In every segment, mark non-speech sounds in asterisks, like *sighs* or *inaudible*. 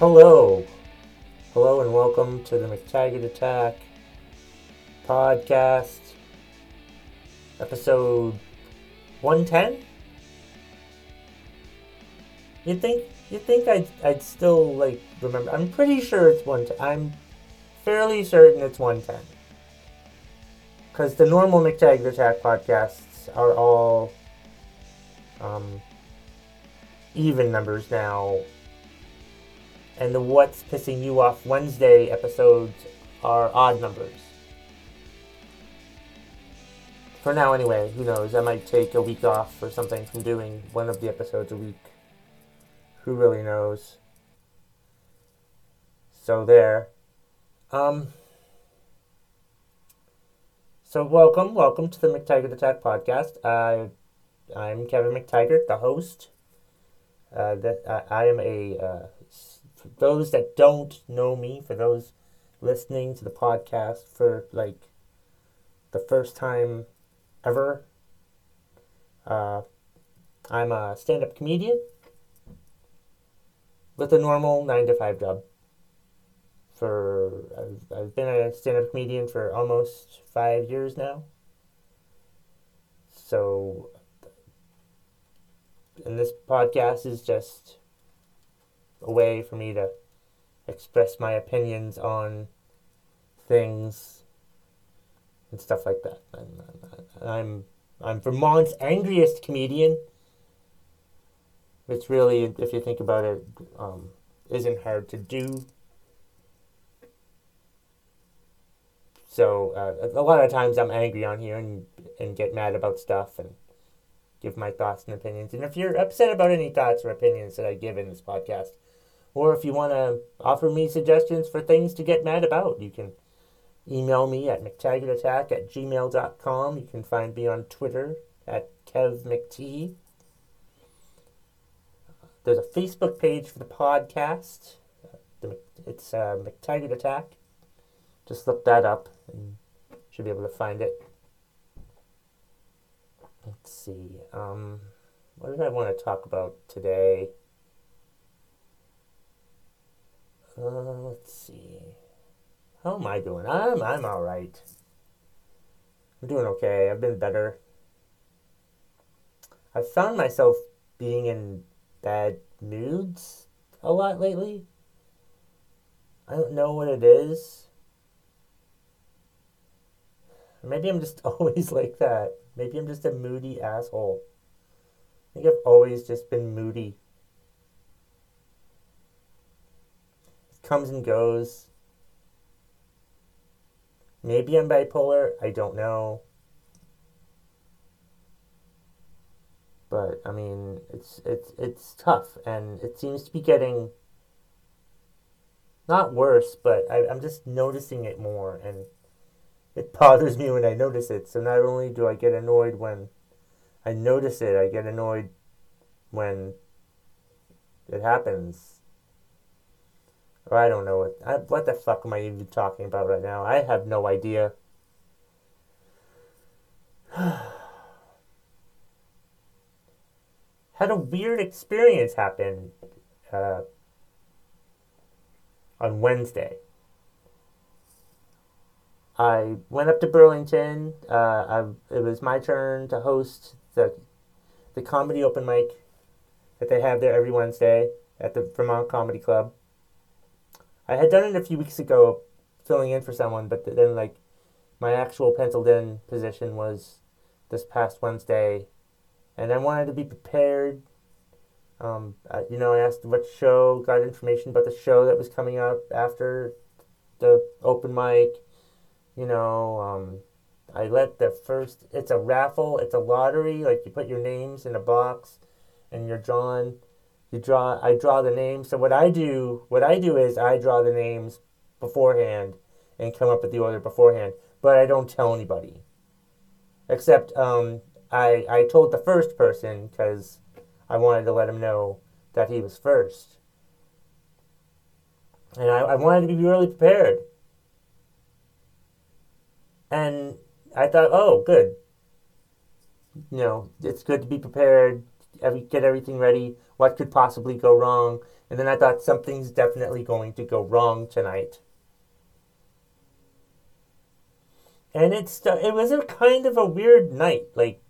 Hello. Hello and welcome to the McTaggart Attack podcast, episode 110. You think you think I'd, I'd still like remember? I'm pretty sure it's 110. I'm fairly certain it's 110. Because the normal McTaggart Attack podcasts are all um, even numbers now and the What's Pissing You Off Wednesday episodes are odd numbers. For now, anyway, who knows? I might take a week off or something from doing one of the episodes a week. Who really knows? So, there. Um. So, welcome, welcome to the McTaggart Attack podcast. I, I'm Kevin McTaggart, the host. Uh, that I, I am a uh, for those that don't know me, for those listening to the podcast for like the first time ever, uh, I'm a stand up comedian with a normal 9 to 5 job. For I've, I've been a stand up comedian for almost five years now. So, and this podcast is just a way for me to express my opinions on things and stuff like that. I'm, I'm, I'm Vermont's angriest comedian, which really, if you think about it, um, isn't hard to do. So uh, a lot of times I'm angry on here and and get mad about stuff and give my thoughts and opinions. And if you're upset about any thoughts or opinions that I give in this podcast, or if you want to offer me suggestions for things to get mad about, you can email me at mctaggartattack at gmail.com. You can find me on Twitter at kevmct. There's a Facebook page for the podcast. It's uh, McTaggart Attack. Just look that up and you should be able to find it. Let's see. Um, what did I want to talk about today? Uh, let's see. How am I doing? I'm I'm all right. I'm doing okay. I've been better. I've found myself being in bad moods a lot lately. I don't know what it is. Maybe I'm just *laughs* always like that. Maybe I'm just a moody asshole. I think I've always just been moody. Comes and goes. Maybe I'm bipolar. I don't know. But I mean, it's it's it's tough, and it seems to be getting not worse, but I, I'm just noticing it more, and it *laughs* bothers me when I notice it. So not only do I get annoyed when I notice it, I get annoyed when it happens or I don't know what. I, what the fuck am I even talking about right now? I have no idea. *sighs* Had a weird experience happen uh, on Wednesday. I went up to Burlington. Uh, I, it was my turn to host the the comedy open mic that they have there every Wednesday at the Vermont Comedy Club. I had done it a few weeks ago, filling in for someone, but then like my actual penciled in position was this past Wednesday, and I wanted to be prepared. Um, I, you know, I asked what show, got information about the show that was coming up after the open mic. You know, um, I let the first. It's a raffle. It's a lottery. Like you put your names in a box, and you're drawn you draw I draw the names. So what I do what I do is I draw the names beforehand and come up with the order beforehand, but I don't tell anybody. Except um, I I told the first person because I wanted to let him know that he was first, and I, I wanted to be really prepared. And I thought, oh, good. You know, it's good to be prepared every, get everything ready. What could possibly go wrong? And then I thought something's definitely going to go wrong tonight. And it's it was a kind of a weird night. Like,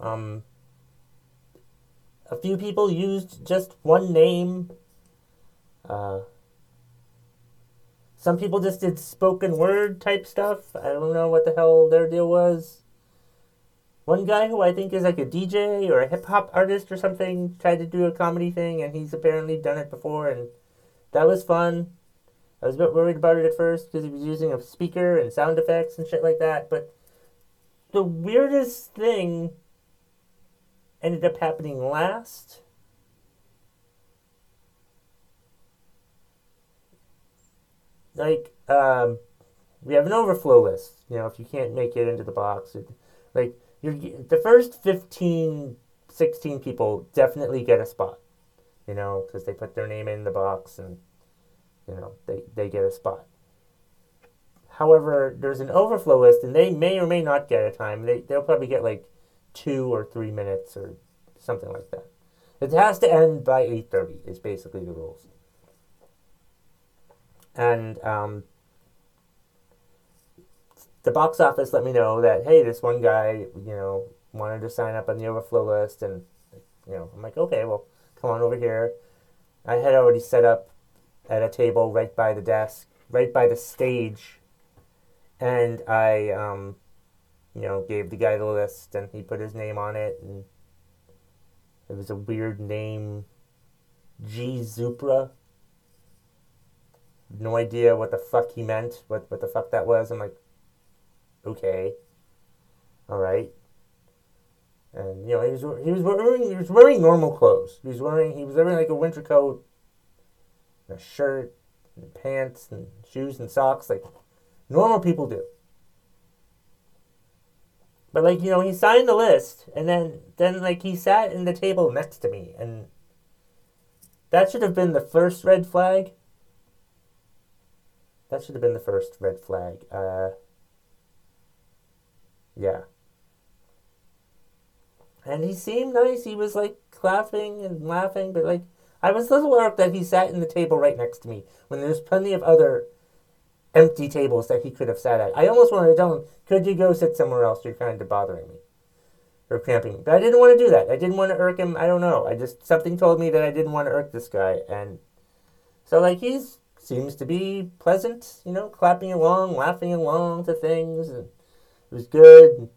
um, a few people used just one name. Uh, some people just did spoken word type stuff. I don't know what the hell their deal was. One guy who I think is like a DJ or a hip hop artist or something tried to do a comedy thing, and he's apparently done it before, and that was fun. I was a bit worried about it at first because he was using a speaker and sound effects and shit like that, but the weirdest thing ended up happening last. like um, we have an overflow list. You know, if you can't make it into the box, it, like you're the first 15, 16 people definitely get a spot. You know, because they put their name in the box and you know they they get a spot. However, there's an overflow list, and they may or may not get a time. They they'll probably get like two or three minutes or something like that. It has to end by eight thirty. Is basically the rules and um, the box office let me know that hey, this one guy, you know, wanted to sign up on the overflow list, and you know, I'm like, okay, well, come on over here. I had already set up at a table right by the desk, right by the stage, and I, um, you know, gave the guy the list, and he put his name on it, and it was a weird name, G Zupra no idea what the fuck he meant, what what the fuck that was. I'm like, okay, all right. And you know he was he was wearing he was wearing normal clothes. He was wearing he was wearing like a winter coat, a shirt, and pants, and shoes and socks like normal people do. But like you know he signed the list, and then then like he sat in the table next to me, and that should have been the first red flag that should have been the first red flag. Uh, yeah. And he seemed nice. He was like laughing and laughing, but like I was a little irked that he sat in the table right next to me when there's plenty of other empty tables that he could have sat at. I almost wanted to tell him, "Could you go sit somewhere else? You're kind of bothering me or cramping me." But I didn't want to do that. I didn't want to irk him. I don't know. I just something told me that I didn't want to irk this guy, and so like he's seems to be pleasant, you know, clapping along, laughing along to things, and it was good.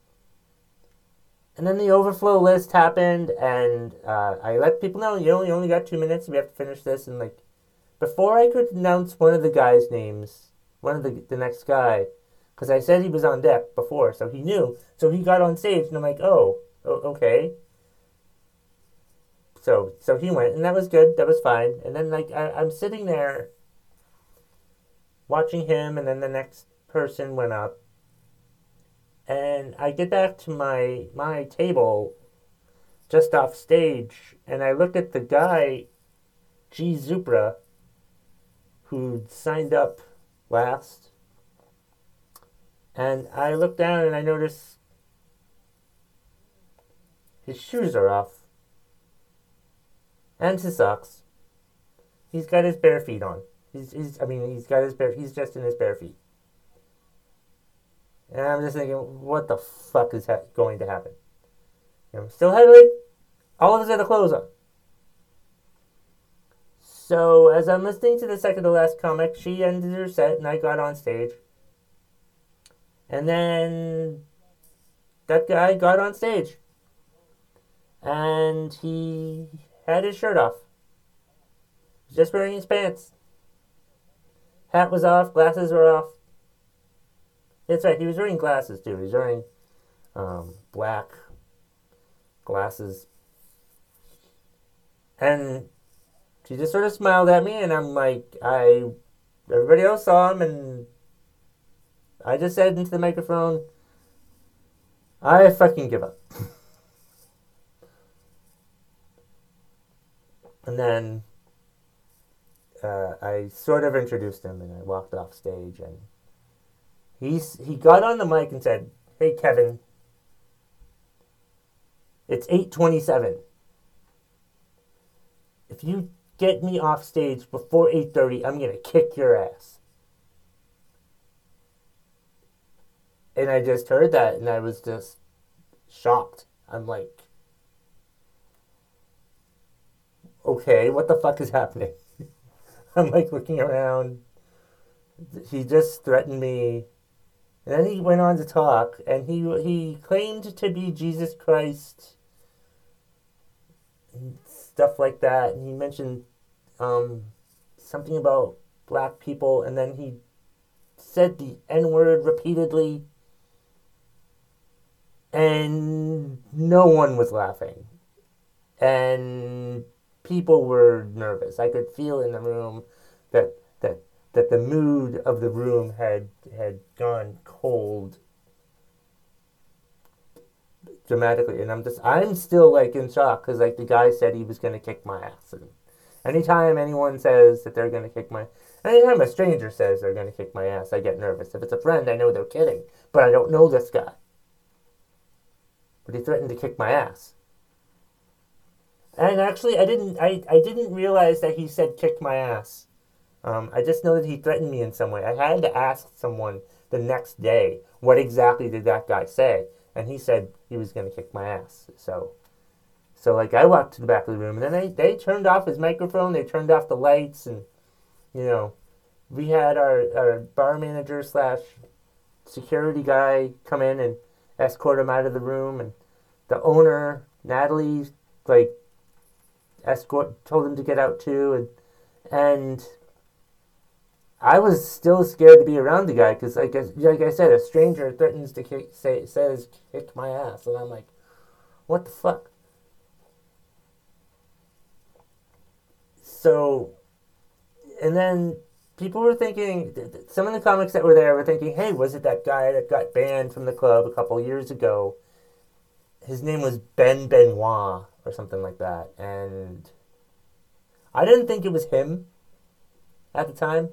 And then the overflow list happened, and uh, I let people know, you know, you only got two minutes, we have to finish this. And like, before I could announce one of the guys' names, one of the the next guy, because I said he was on deck before, so he knew. So he got on stage, and I'm like, oh, okay. So so he went, and that was good. That was fine. And then like I, I'm sitting there watching him, and then the next person went up. And I get back to my my table just off stage, and I look at the guy, G. Zupra, who signed up last. And I look down and I notice his shoes are off. And his socks. He's got his bare feet on. He's, he's I mean, he's got his bare, he's just in his bare feet. And I'm just thinking, what the fuck is ha- going to happen? Know, still like all of his other clothes on. So as I'm listening to the second to last comic, she ended her set and I got on stage. And then that guy got on stage. And he had his shirt off. Just wearing his pants. Hat was off, glasses were off. That's right, he was wearing glasses too. He was wearing um, black glasses. And she just sort of smiled at me, and I'm like, I. Everybody else saw him, and I just said into the microphone, I fucking give up. *laughs* and then uh, I sort of introduced him and I walked off stage and he's he got on the mic and said, "Hey Kevin, It's 8:27. If you get me off stage before 8:30, I'm going to kick your ass. And I just heard that and I was just shocked. I'm like okay, what the fuck is happening? *laughs* I'm like looking around. He just threatened me. And then he went on to talk, and he he claimed to be Jesus Christ, and stuff like that. And he mentioned um, something about black people, and then he said the N word repeatedly, and no one was laughing. And people were nervous. I could feel in the room that that that the mood of the room had had gone cold dramatically, and I'm just I'm still like in shock because like the guy said he was gonna kick my ass, and anytime anyone says that they're gonna kick my anytime a stranger says they're gonna kick my ass, I get nervous. If it's a friend, I know they're kidding, but I don't know this guy. But he threatened to kick my ass. And actually, I didn't. I, I didn't realize that he said "kick my ass." Um, I just know that he threatened me in some way. I had to ask someone the next day what exactly did that guy say, and he said he was going to kick my ass. So, so like I walked to the back of the room, and then they they turned off his microphone. They turned off the lights, and you know, we had our our bar manager slash security guy come in and escort him out of the room, and the owner Natalie like escort told him to get out too, and and I was still scared to be around the guy because, like, like I said, a stranger threatens to kick, say says kick my ass, and I'm like, what the fuck? So, and then people were thinking, some of the comics that were there were thinking, hey, was it that guy that got banned from the club a couple years ago? His name was Ben Benoit or something like that. And I didn't think it was him at the time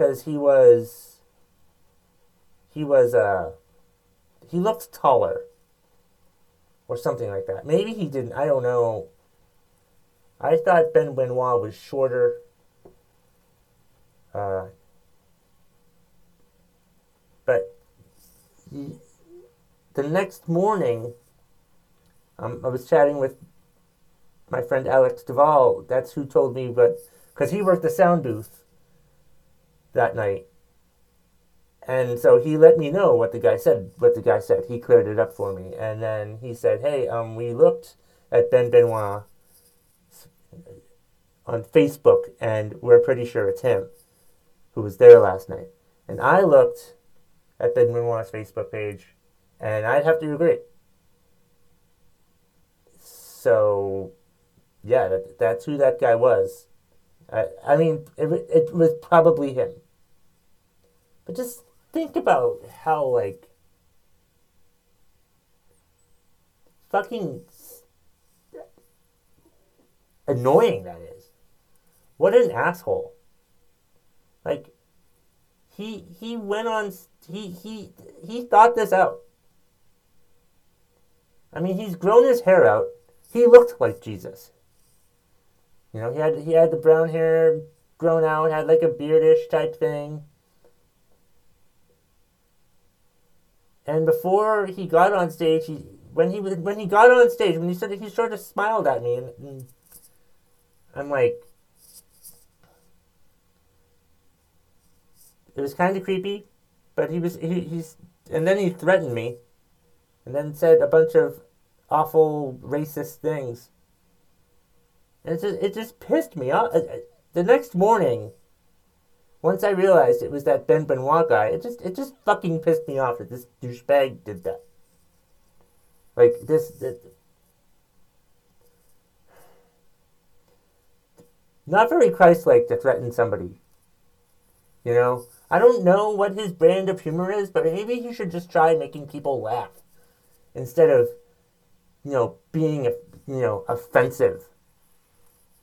because he was he was uh he looked taller or something like that. Maybe he didn't. I don't know. I thought Ben Benoit was shorter. Uh, but he, the next morning, um, I was chatting with my friend Alex Duvall. That's who told me, but because he worked the sound booth that night. And so he let me know what the guy said. What the guy said, he cleared it up for me. And then he said, "Hey, um, we looked at Ben Benoit on Facebook, and we're pretty sure it's him who was there last night." And I looked at Ben Benoit's Facebook page, and I'd have to agree. So, yeah, that, that's who that guy was. I, I mean, it, it was probably him. But just think about how, like, fucking annoying that is. What an asshole. Like, he he went on he he he thought this out. I mean, he's grown his hair out he looked like Jesus. You know, he had he had the brown hair grown out, had like a beardish type thing. And before he got on stage, he when he when he got on stage, when he said he sort of smiled at me, and, and I'm like, it was kind of creepy, but he was he, he's and then he threatened me, and then said a bunch of awful racist things. And it just, it just pissed me off. Uh, uh, the next morning, once I realized it was that Ben Benoit guy, it just it just fucking pissed me off that this douchebag did that. Like this, this not very Christ-like to threaten somebody. You know, I don't know what his brand of humor is, but maybe he should just try making people laugh instead of you know, being, a you know, offensive.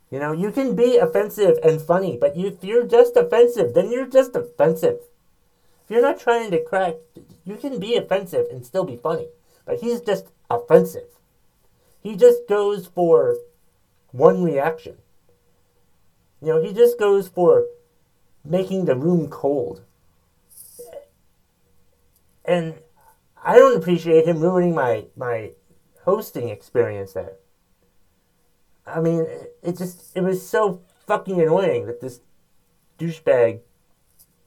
You know, you can be offensive and funny, but if you're just offensive, then you're just offensive. If you're not trying to crack, you can be offensive and still be funny. But he's just offensive. He just goes for one reaction. You know, he just goes for making the room cold. And I don't appreciate him ruining my, my hosting experience there. I mean, it just, it was so fucking annoying that this douchebag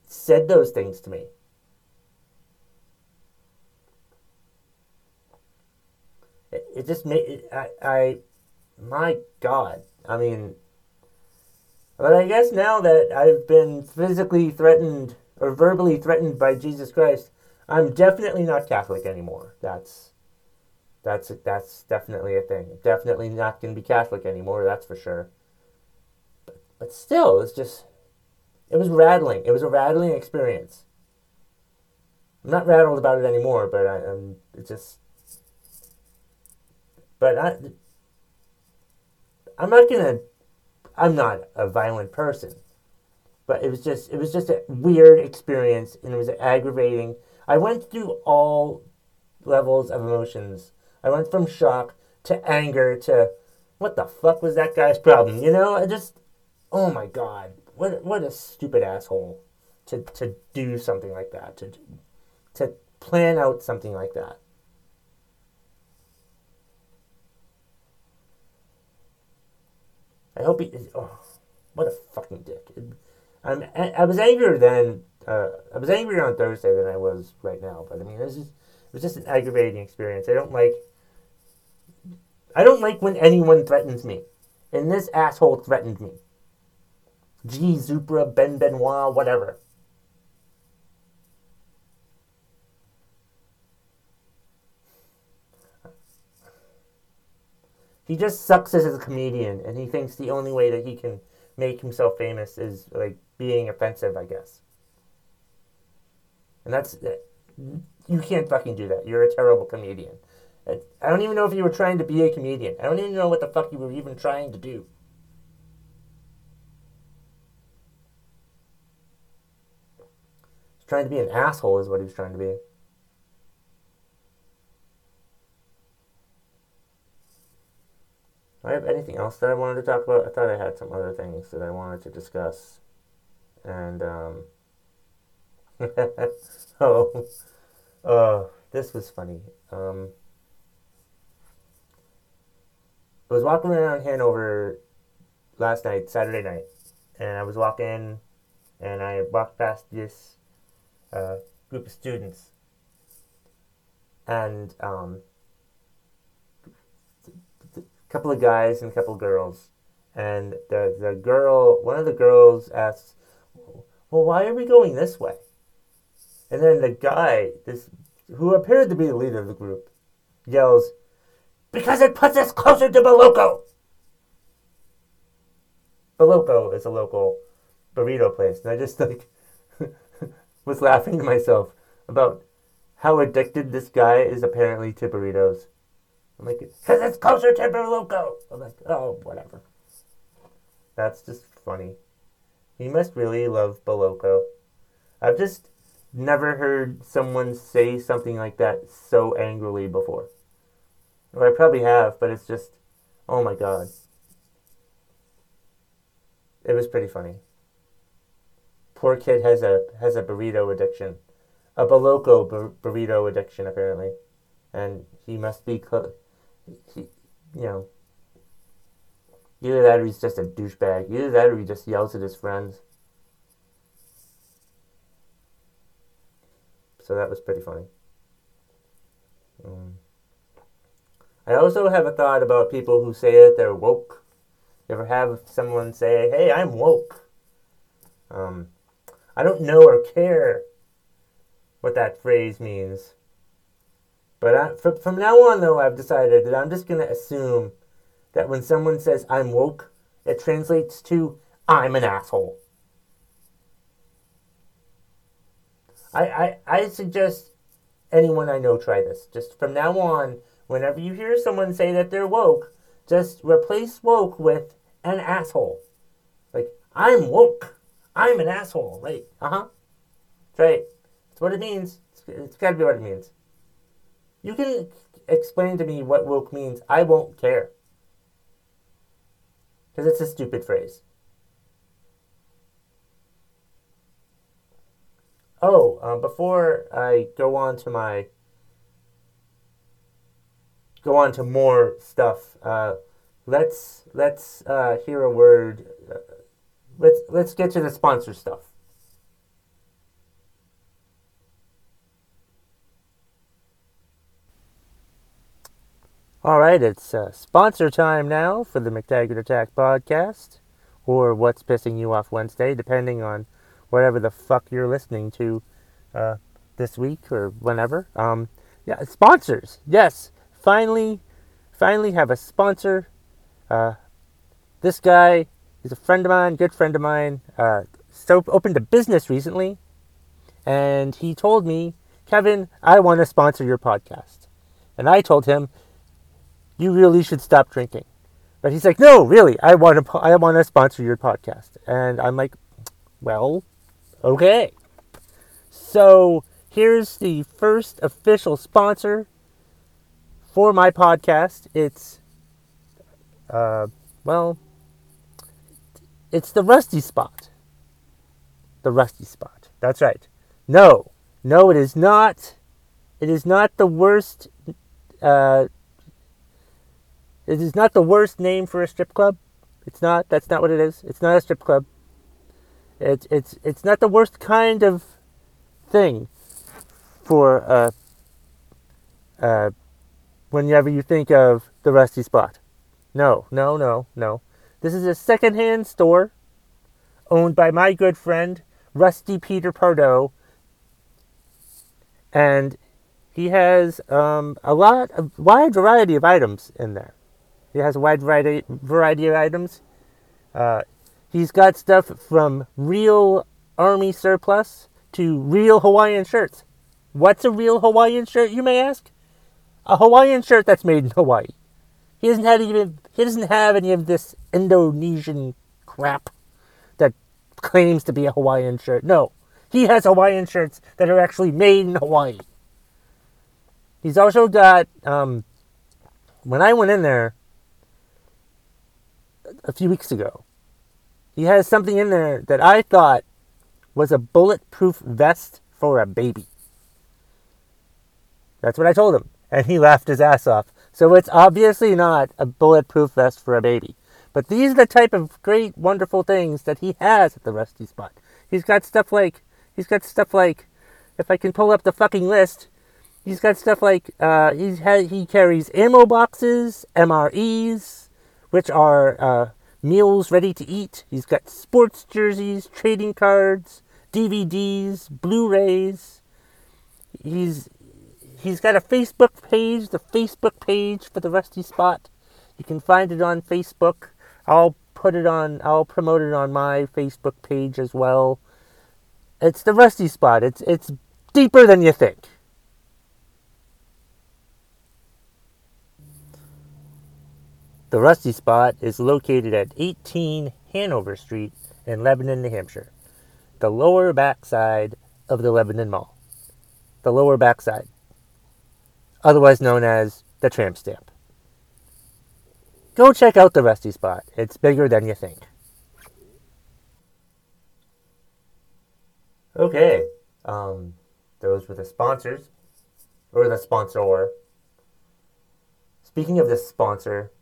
said those things to me. It, it just made, I, I, my God. I mean, but I guess now that I've been physically threatened or verbally threatened by Jesus Christ, I'm definitely not Catholic anymore. That's that's that's definitely a thing. Definitely not going to be Catholic anymore. That's for sure. But, but still, it's just it was rattling. It was a rattling experience. I'm not rattled about it anymore, but I, am it just. But I, I'm not gonna. I'm not a violent person, but it was just it was just a weird experience, and it was aggravating. I went through all levels of emotions. I went from shock to anger to what the fuck was that guy's problem? You know, I just oh my god, what what a stupid asshole to to do something like that to to plan out something like that. I hope he. Oh, what a fucking dick! I'm. I was angrier then. Uh, I was angrier on Thursday than I was right now. But I mean, was just, it was just an aggravating experience. I don't like. I don't like when anyone threatens me, and this asshole threatened me. G. Zupra, Ben Benoit, whatever. He just sucks as a comedian, and he thinks the only way that he can make himself famous is like being offensive, I guess. And that's uh, you can't fucking do that. You're a terrible comedian. I don't even know if you were trying to be a comedian. I don't even know what the fuck you were even trying to do. trying to be an asshole is what he was trying to be. Do I have anything else that I wanted to talk about? I thought I had some other things that I wanted to discuss. And, um, *laughs* oh, oh, this was funny. Um, I was walking around Hanover last night, Saturday night, and I was walking, and I walked past this uh, group of students, and um, a couple of guys and a couple of girls, and the the girl, one of the girls asks, "Well, why are we going this way?" And then the guy, this who appeared to be the leader of the group, yells, "Because it puts us closer to Boloco." Boloco is a local burrito place, and I just like *laughs* was laughing to myself about how addicted this guy is apparently to burritos. I'm like, because it's closer to Loco. I'm like, oh, whatever. That's just funny. He must really love Boloco. I've just never heard someone say something like that so angrily before. Or I probably have, but it's just, oh my god. It was pretty funny. Poor kid has a has a burrito addiction, a Boloco bur- burrito addiction apparently, and he must be, he, you know, either that or he's just a douchebag. Either that or he just yells at his friends. So that was pretty funny. Um, I also have a thought about people who say that they're woke. You ever have someone say, "Hey, I'm woke"? Um, I don't know or care what that phrase means. But from, from now on, though, I've decided that I'm just going to assume that when someone says I'm woke, it translates to I'm an asshole. I, I, I suggest anyone I know try this. Just from now on, whenever you hear someone say that they're woke, just replace woke with an asshole. Like, I'm woke. I'm an asshole. Right. Uh huh. That's right. That's what it means. it's, it's got to be what it means. You can explain to me what woke means. I won't care. Because it's a stupid phrase. Oh, um, before I go on to my go on to more stuff, uh, let's let's uh, hear a word. Uh, let's let's get to the sponsor stuff. All right, it's uh, sponsor time now for the McTaggart Attack podcast, or What's Pissing You Off Wednesday, depending on whatever the fuck you're listening to uh, this week or whenever. Um, yeah, sponsors. Yes, finally, finally have a sponsor. Uh, this guy is a friend of mine, good friend of mine. Uh, so opened a business recently, and he told me, Kevin, I want to sponsor your podcast. And I told him, you really should stop drinking. But he's like, no, really, I want to, I want to sponsor your podcast. And I'm like, well, okay. So here's the first official sponsor for my podcast. It's, uh, well, it's the Rusty Spot. The Rusty Spot. That's right. No, no, it is not. It is not the worst uh, it is not the worst name for a strip club. It's not. That's not what it is. It's not a strip club. It's it's it's not the worst kind of thing for uh uh whenever you think of the rusty spot. No, no, no, no. This is a secondhand store owned by my good friend Rusty Peter Pardo, and he has um, a lot of wide variety of items in there. He has a wide variety, variety of items. Uh, he's got stuff from real army surplus to real Hawaiian shirts. What's a real Hawaiian shirt, you may ask? A Hawaiian shirt that's made in Hawaii. He doesn't have even he doesn't have any of this Indonesian crap that claims to be a Hawaiian shirt. No. He has Hawaiian shirts that are actually made in Hawaii. He's also got um, when I went in there, a few weeks ago. He has something in there that I thought was a bulletproof vest for a baby. That's what I told him. And he laughed his ass off. So it's obviously not a bulletproof vest for a baby. But these are the type of great, wonderful things that he has at the Rusty Spot. He's got stuff like, he's got stuff like, if I can pull up the fucking list, he's got stuff like, uh, he's ha- he carries ammo boxes, MREs, which are uh, meals ready to eat. He's got sports jerseys, trading cards, DVDs, Blu-rays. He's he's got a Facebook page, the Facebook page for the Rusty Spot. You can find it on Facebook. I'll put it on I'll promote it on my Facebook page as well. It's the Rusty Spot. It's it's deeper than you think. The Rusty Spot is located at 18 Hanover Street in Lebanon, New Hampshire, the lower backside of the Lebanon Mall. The lower backside, otherwise known as the tramp stamp. Go check out the Rusty Spot. It's bigger than you think. Okay, um, those were the sponsors, or the sponsor. Speaking of this sponsor,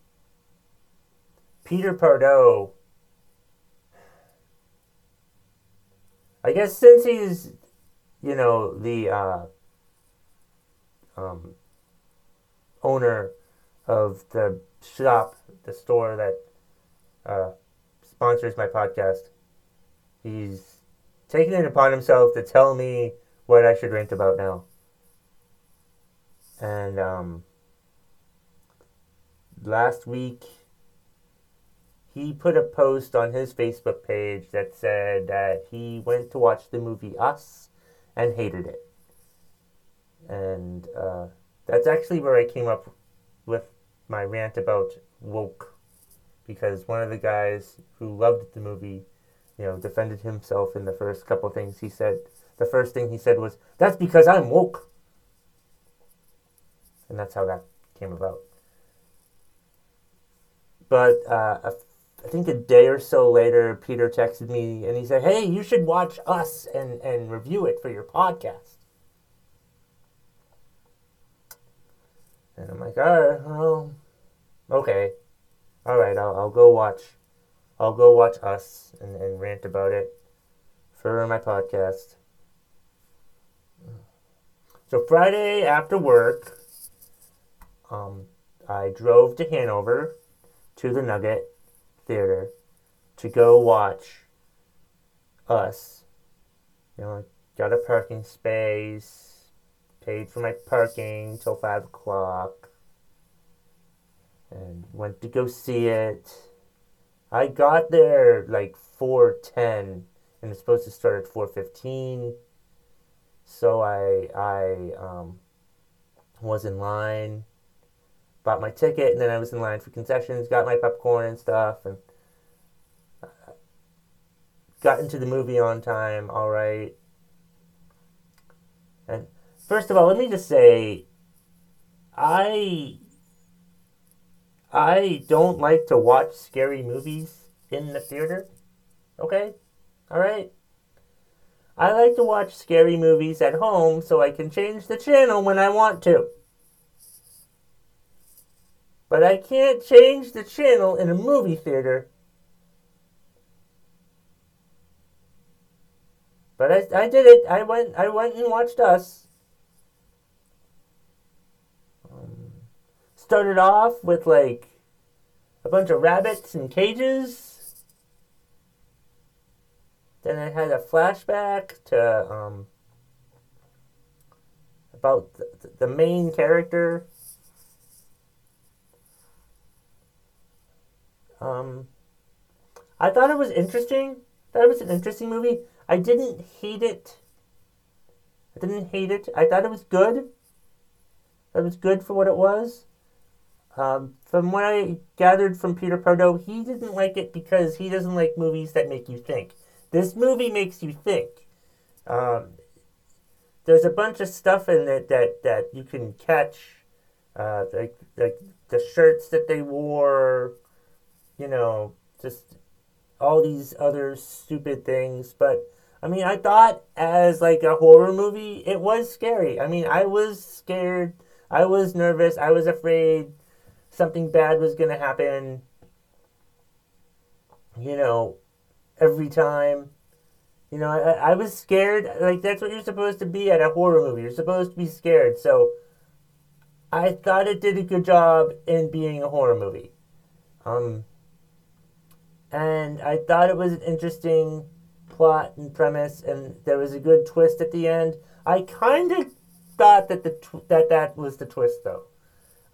Peter Pardo. I guess since he's, you know, the uh, um, owner of the shop, the store that uh, sponsors my podcast, he's taken it upon himself to tell me what I should rant about now. And um, last week, he put a post on his Facebook page that said that he went to watch the movie Us and hated it. And uh, that's actually where I came up with my rant about woke. Because one of the guys who loved the movie, you know, defended himself in the first couple things he said. The first thing he said was, That's because I'm woke. and that's how that came about. But uh, I think a day or so later, Peter texted me and he said, "Hey, you should watch Us and and review it for your podcast." And I'm like, "All right, well, okay, all right, I'll I'll go watch, I'll go watch Us and and rant about it for my podcast." So Friday after work, um, I drove to Hanover to the Nugget theater to go watch us. You know, got a parking space, paid for my parking till five o'clock, and went to go see it. I got there like four ten, and it's supposed to start at four fifteen. So I I um, was in line bought my ticket, and then I was in line for concessions, got my popcorn and stuff, and got into the movie on time, all right. And first of all, let me just say, I I don't like to watch scary movies in the theater. Okay? All right? I like to watch scary movies at home so I can change the channel when I want to. But I can't change the channel in a movie theater. But I, I did it. I went I went and watched us. Started off with like a bunch of rabbits in cages. Then I had a flashback to um, about the, the main character Um, I thought it was interesting. That it was an interesting movie. I didn't hate it. I didn't hate it. I thought it was good. It was good for what it was. Um, from what I gathered from Peter Pardo, he didn't like it because he doesn't like movies that make you think. This movie makes you think. Um, there's a bunch of stuff in it that, that you can catch, uh, like like the shirts that they wore, you know, just all these other stupid things. But I mean, I thought as like a horror movie, it was scary. I mean, I was scared. I was nervous. I was afraid something bad was going to happen. You know, every time. You know, I, I was scared. Like, that's what you're supposed to be at a horror movie. You're supposed to be scared. So, I thought it did a good job in being a horror movie. Um, and I thought it was an interesting plot and premise, and there was a good twist at the end. I kind of thought that the tw- that that was the twist, though.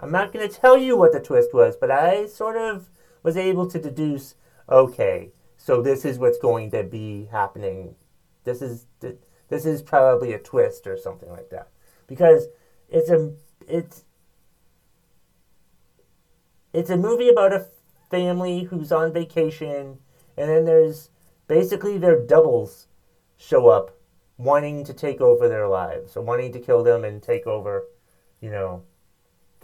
I'm not going to tell you what the twist was, but I sort of was able to deduce. Okay, so this is what's going to be happening. This is this is probably a twist or something like that, because it's a it's it's a movie about a family who's on vacation, and then there's basically their doubles show up wanting to take over their lives or wanting to kill them and take over, you know,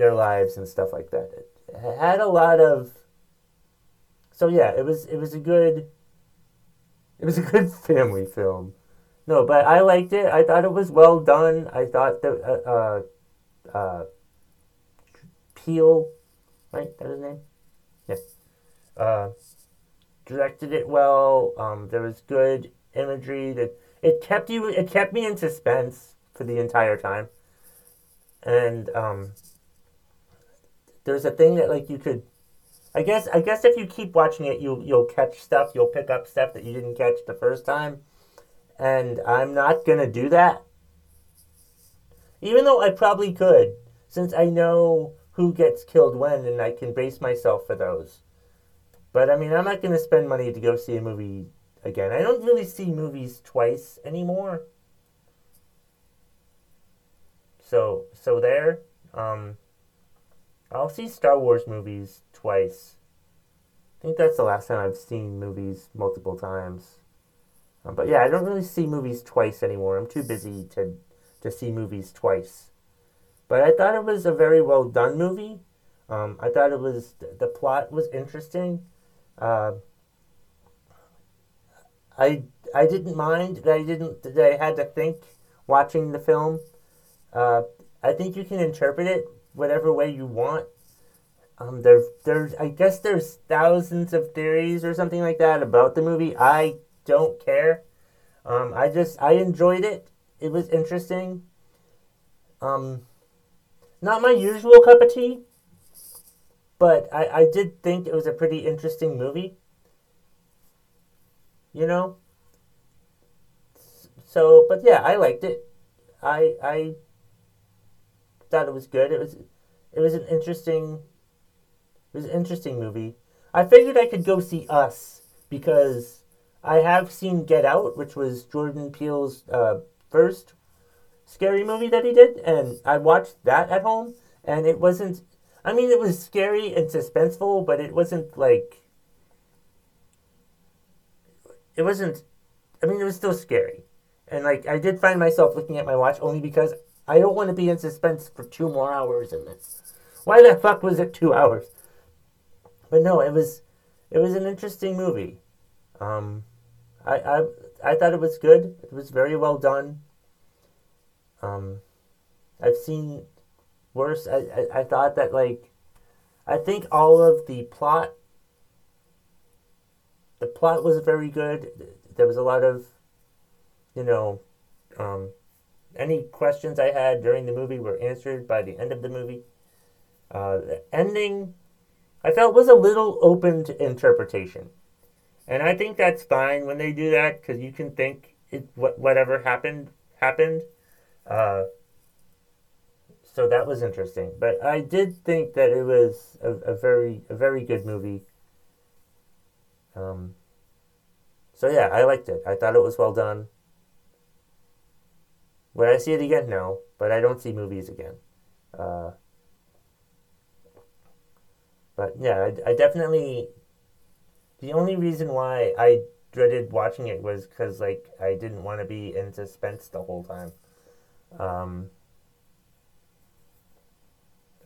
their lives and stuff like that. It had a lot of so yeah, it was it was a good it was a good *laughs* family film. No, but I liked it. I thought it was well done. I thought that uh, uh, uh Peele, right? That's his name. Yes. Uh, directed it well. Um, there was good imagery. That it kept you. It kept me in suspense for the entire time. And um, there's a thing that like you could. I guess I guess if you keep watching it, you'll you'll catch stuff. You'll pick up stuff that you didn't catch the first time. And I'm not gonna do that. Even though I probably could, since I know who gets killed when, and I can base myself for those. But I mean, I'm not to spend money to go see a movie again. I don't really see movies twice anymore. So, so there. Um, I'll see Star Wars movies twice. I think that's the last time I've seen movies multiple times. Um, but yeah, I don't really see movies twice anymore. I'm too busy to to see movies twice. But I thought it was a very well done movie. Um, I thought it was the plot was interesting. Uh, I I didn't mind that I didn't that I had to think watching the film. Uh, I think you can interpret it whatever way you want. Um, there, there's, I guess there's thousands of theories or something like that about the movie. I don't care. Um, I just, I enjoyed it. It was interesting. Um, not my usual cup of tea, but I, I did think it was a pretty interesting movie. You know? So, but yeah, I liked it. I, I thought it was good. It was, it was an interesting it was an interesting movie. I figured I could go see Us because I have seen Get Out, which was Jordan Peele's uh, first scary movie that he did, and I watched that at home, and it wasn't. I mean, it was scary and suspenseful, but it wasn't like. It wasn't. I mean, it was still scary, and like I did find myself looking at my watch only because I don't want to be in suspense for two more hours in this. Why the fuck was it two hours? but no, it was it was an interesting movie. Um, I, I I thought it was good. It was very well done. Um, I've seen worse. I, I, I thought that like I think all of the plot the plot was very good. There was a lot of you know um, any questions I had during the movie were answered by the end of the movie. Uh, the ending I felt was a little open to interpretation. And I think that's fine when they do that because you can think it, what, whatever happened, happened. Uh, so that was interesting. But I did think that it was a, a very a very good movie. Um, so yeah, I liked it. I thought it was well done. Would I see it again? No, but I don't see movies again. Uh, but yeah, I, I definitely. The only reason why I dreaded watching it was because like I didn't want to be in suspense the whole time. Um,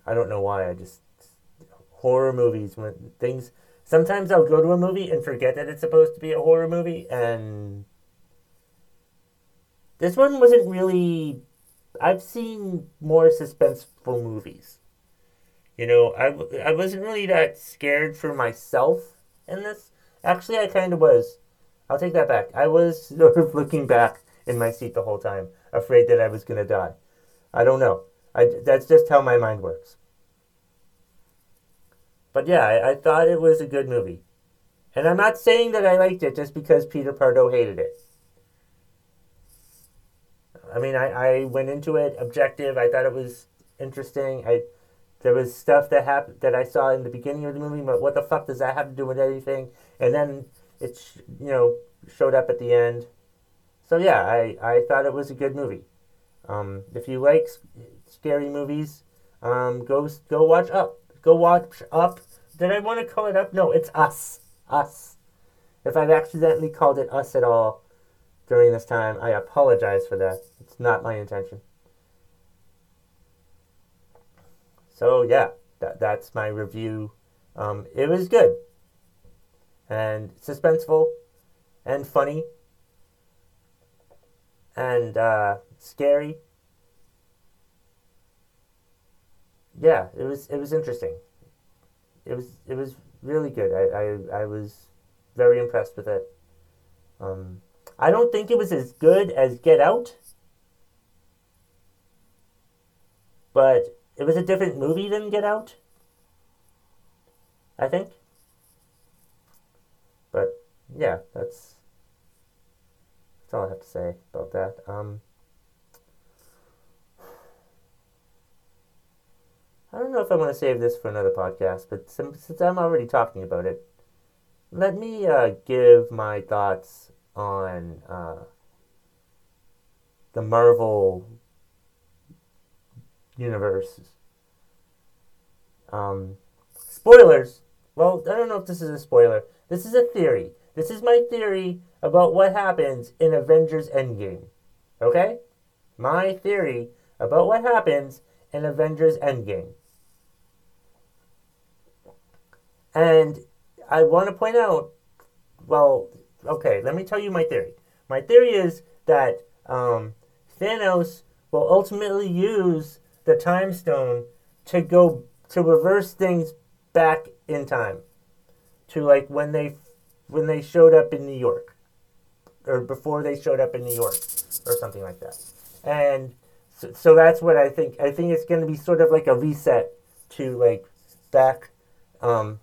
I don't know why. I just horror movies when things. Sometimes I'll go to a movie and forget that it's supposed to be a horror movie, and this one wasn't really. I've seen more suspenseful movies. You know, I, I wasn't really that scared for myself in this. Actually, I kind of was. I'll take that back. I was *laughs* sort of looking back in my seat the whole time, afraid that I was going to die. I don't know. I, that's just how my mind works. But yeah, I, I thought it was a good movie. And I'm not saying that I liked it just because Peter Pardo hated it. I mean, I, I went into it objective. I thought it was interesting. I there was stuff that happened that I saw in the beginning of the movie, but what the fuck does that have to do with anything? And then it, you know, showed up at the end. So yeah, I, I thought it was a good movie. Um, if you like scary movies, um, go go watch Up. Go watch Up. Did I want to call it Up? No, it's Us. Us. If I've accidentally called it Us at all during this time, I apologize for that. It's not my intention. So yeah, that, that's my review. Um, it was good and suspenseful and funny and uh, scary. Yeah, it was it was interesting. It was it was really good. I, I, I was very impressed with it. Um, I don't think it was as good as Get Out, but it was a different movie than Get Out. I think. But yeah, that's that's all I have to say about that. Um, I don't know if I want to save this for another podcast, but since, since I'm already talking about it, let me uh, give my thoughts on uh, the Marvel universes. Um, spoilers. Well, I don't know if this is a spoiler. This is a theory. This is my theory about what happens in Avengers Endgame. Okay? My theory about what happens in Avengers Endgame. And I want to point out, well, okay, let me tell you my theory. My theory is that um, Thanos will ultimately use the Time Stone to go to reverse things back in time, to like when they when they showed up in New York, or before they showed up in New York, or something like that. And so, so that's what I think. I think it's going to be sort of like a reset to like back um,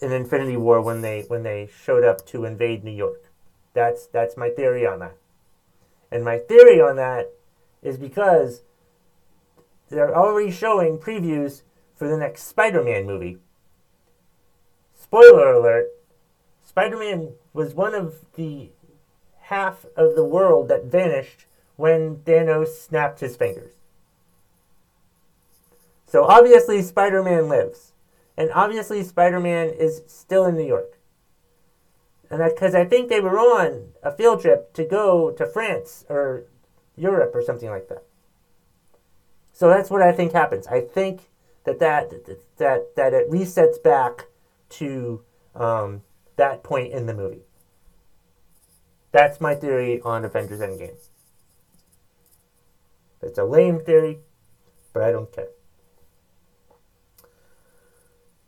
in Infinity War when they when they showed up to invade New York. That's that's my theory on that. And my theory on that is because they're already showing previews for the next Spider-Man movie. Spoiler alert, Spider-Man was one of the half of the world that vanished when Thanos snapped his fingers. So obviously Spider-Man lives. And obviously Spider-Man is still in New York. And because I think they were on a field trip to go to France or Europe or something like that. So that's what I think happens. I think that that that that it resets back to um, that point in the movie. That's my theory on Avengers Endgame. It's a lame theory, but I don't care.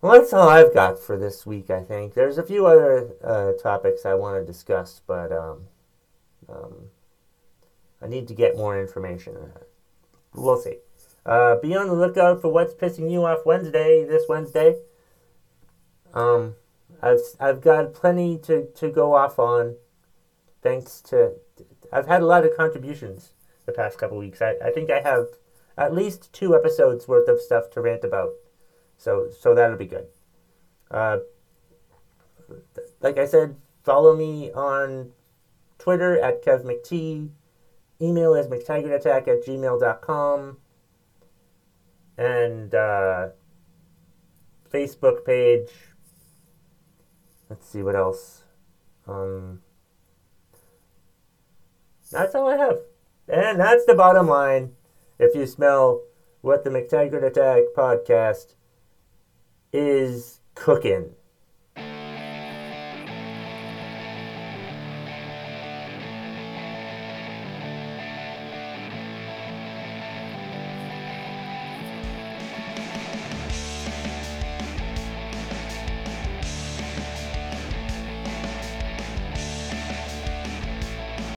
Well, that's all I've got for this week, I think. There's a few other uh, topics I want to discuss, but um, um, I need to get more information. We'll see. Uh, be on the lookout for what's pissing you off Wednesday, this Wednesday. Um, I've, I've got plenty to, to go off on. Thanks to. I've had a lot of contributions the past couple weeks. I, I think I have at least two episodes worth of stuff to rant about. So so that'll be good. Uh, like I said, follow me on Twitter at KevMcT. Email is McTaggartAttack at gmail.com. And uh, Facebook page. Let's see what else. Um, that's all I have. And that's the bottom line. If you smell what the McTaggart Attack podcast is cooking.